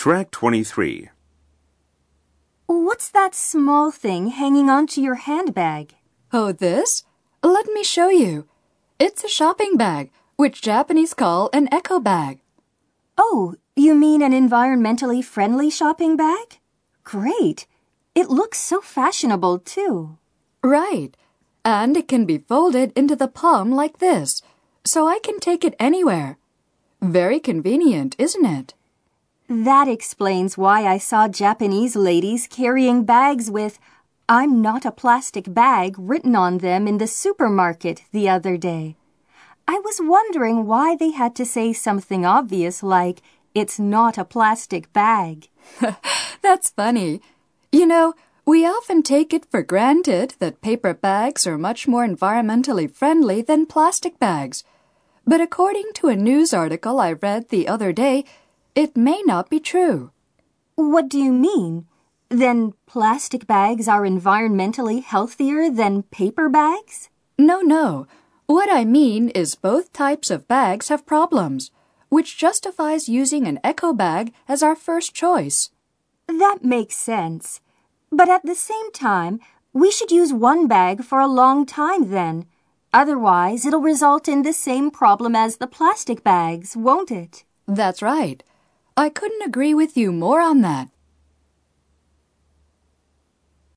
Track 23. What's that small thing hanging onto your handbag? Oh, this? Let me show you. It's a shopping bag, which Japanese call an eco bag. Oh, you mean an environmentally friendly shopping bag? Great. It looks so fashionable, too. Right. And it can be folded into the palm like this, so I can take it anywhere. Very convenient, isn't it? That explains why I saw Japanese ladies carrying bags with I'm not a plastic bag written on them in the supermarket the other day. I was wondering why they had to say something obvious like, it's not a plastic bag. That's funny. You know, we often take it for granted that paper bags are much more environmentally friendly than plastic bags. But according to a news article I read the other day, it may not be true. What do you mean? Then plastic bags are environmentally healthier than paper bags? No, no. What I mean is both types of bags have problems, which justifies using an eco bag as our first choice. That makes sense. But at the same time, we should use one bag for a long time then. Otherwise, it'll result in the same problem as the plastic bags, won't it? That's right. I couldn't agree with you more on that.